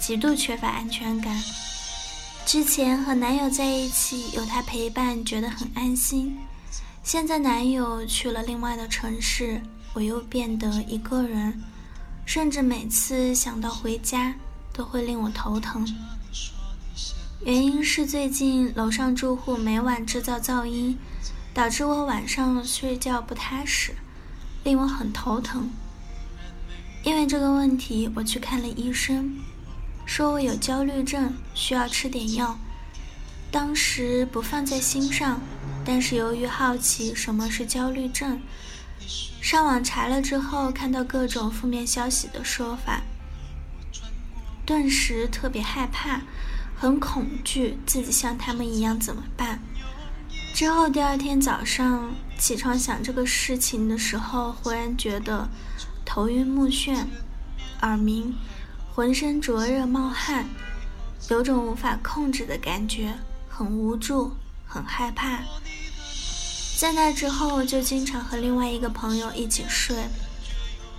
极度缺乏安全感。之前和男友在一起，有他陪伴，觉得很安心。现在男友去了另外的城市，我又变得一个人，甚至每次想到回家，都会令我头疼。原因是最近楼上住户每晚制造噪音，导致我晚上睡觉不踏实，令我很头疼。因为这个问题，我去看了医生。说我有焦虑症，需要吃点药。当时不放在心上，但是由于好奇什么是焦虑症，上网查了之后，看到各种负面消息的说法，顿时特别害怕，很恐惧自己像他们一样怎么办。之后第二天早上起床想这个事情的时候，忽然觉得头晕目眩，耳鸣。浑身灼热冒汗，有种无法控制的感觉，很无助，很害怕。在那之后，就经常和另外一个朋友一起睡。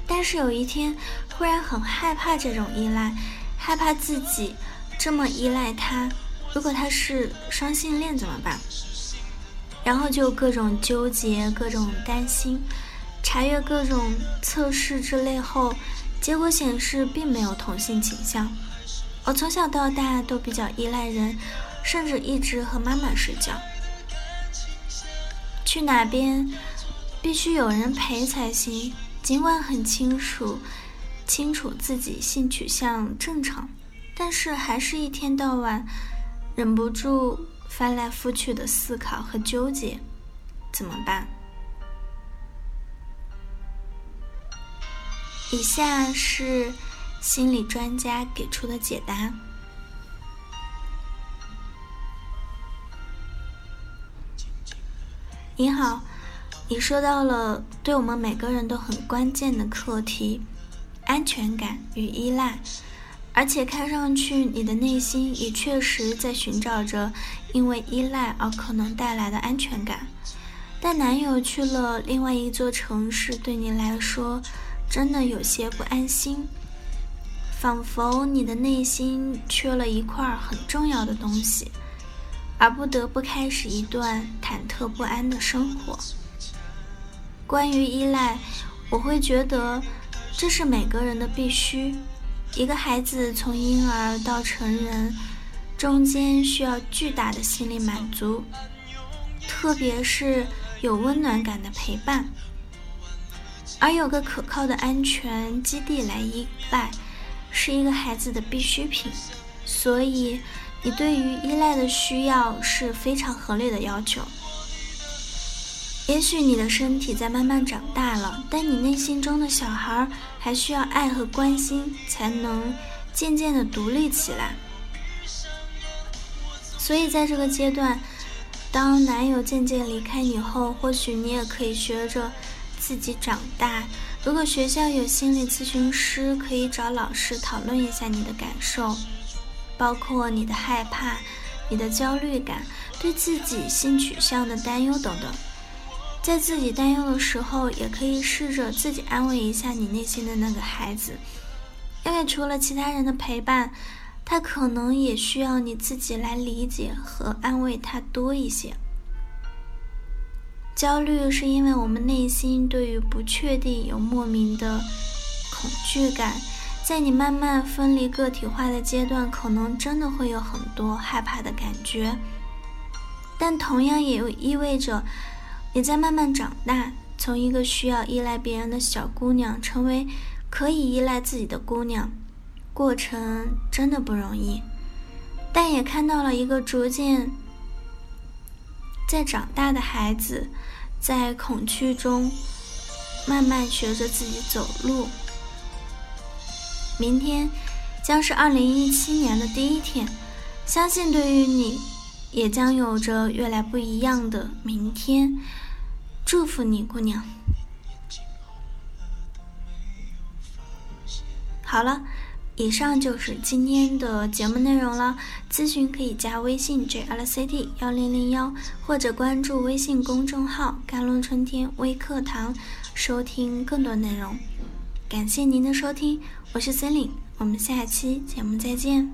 但是有一天，忽然很害怕这种依赖，害怕自己这么依赖他，如果他是双性恋怎么办？然后就各种纠结，各种担心，查阅各种测试之类后。结果显示并没有同性倾向。我从小到大都比较依赖人，甚至一直和妈妈睡觉。去哪边必须有人陪才行。尽管很清楚，清楚自己性取向正常，但是还是一天到晚忍不住翻来覆去的思考和纠结，怎么办？以下是心理专家给出的解答。你好，你说到了对我们每个人都很关键的课题——安全感与依赖，而且看上去你的内心也确实在寻找着因为依赖而可能带来的安全感。但男友去了另外一座城市，对你来说。真的有些不安心，仿佛你的内心缺了一块很重要的东西，而不得不开始一段忐忑不安的生活。关于依赖，我会觉得这是每个人的必须。一个孩子从婴儿到成人，中间需要巨大的心理满足，特别是有温暖感的陪伴。而有个可靠的安全基地来依赖，是一个孩子的必需品。所以，你对于依赖的需要是非常合理的要求。也许你的身体在慢慢长大了，但你内心中的小孩还需要爱和关心，才能渐渐的独立起来。所以，在这个阶段，当男友渐渐离开你后，或许你也可以学着。自己长大，如果学校有心理咨询师，可以找老师讨论一下你的感受，包括你的害怕、你的焦虑感、对自己性取向的担忧等等。在自己担忧的时候，也可以试着自己安慰一下你内心的那个孩子，因为除了其他人的陪伴，他可能也需要你自己来理解和安慰他多一些。焦虑是因为我们内心对于不确定有莫名的恐惧感，在你慢慢分离个体化的阶段，可能真的会有很多害怕的感觉，但同样也意味着你在慢慢长大，从一个需要依赖别人的小姑娘，成为可以依赖自己的姑娘，过程真的不容易，但也看到了一个逐渐。在长大的孩子，在恐惧中慢慢学着自己走路。明天将是二零一七年的第一天。相信对于你，也将有着越来不一样的明天。祝福你，姑娘。好了，以上就是今天的节目内容了。咨询可以加微信 jlct 幺零零幺，或者关注微信公众号“甘露春天微课堂”，收听更多内容。感谢您的收听，我是森林，我们下期节目再见。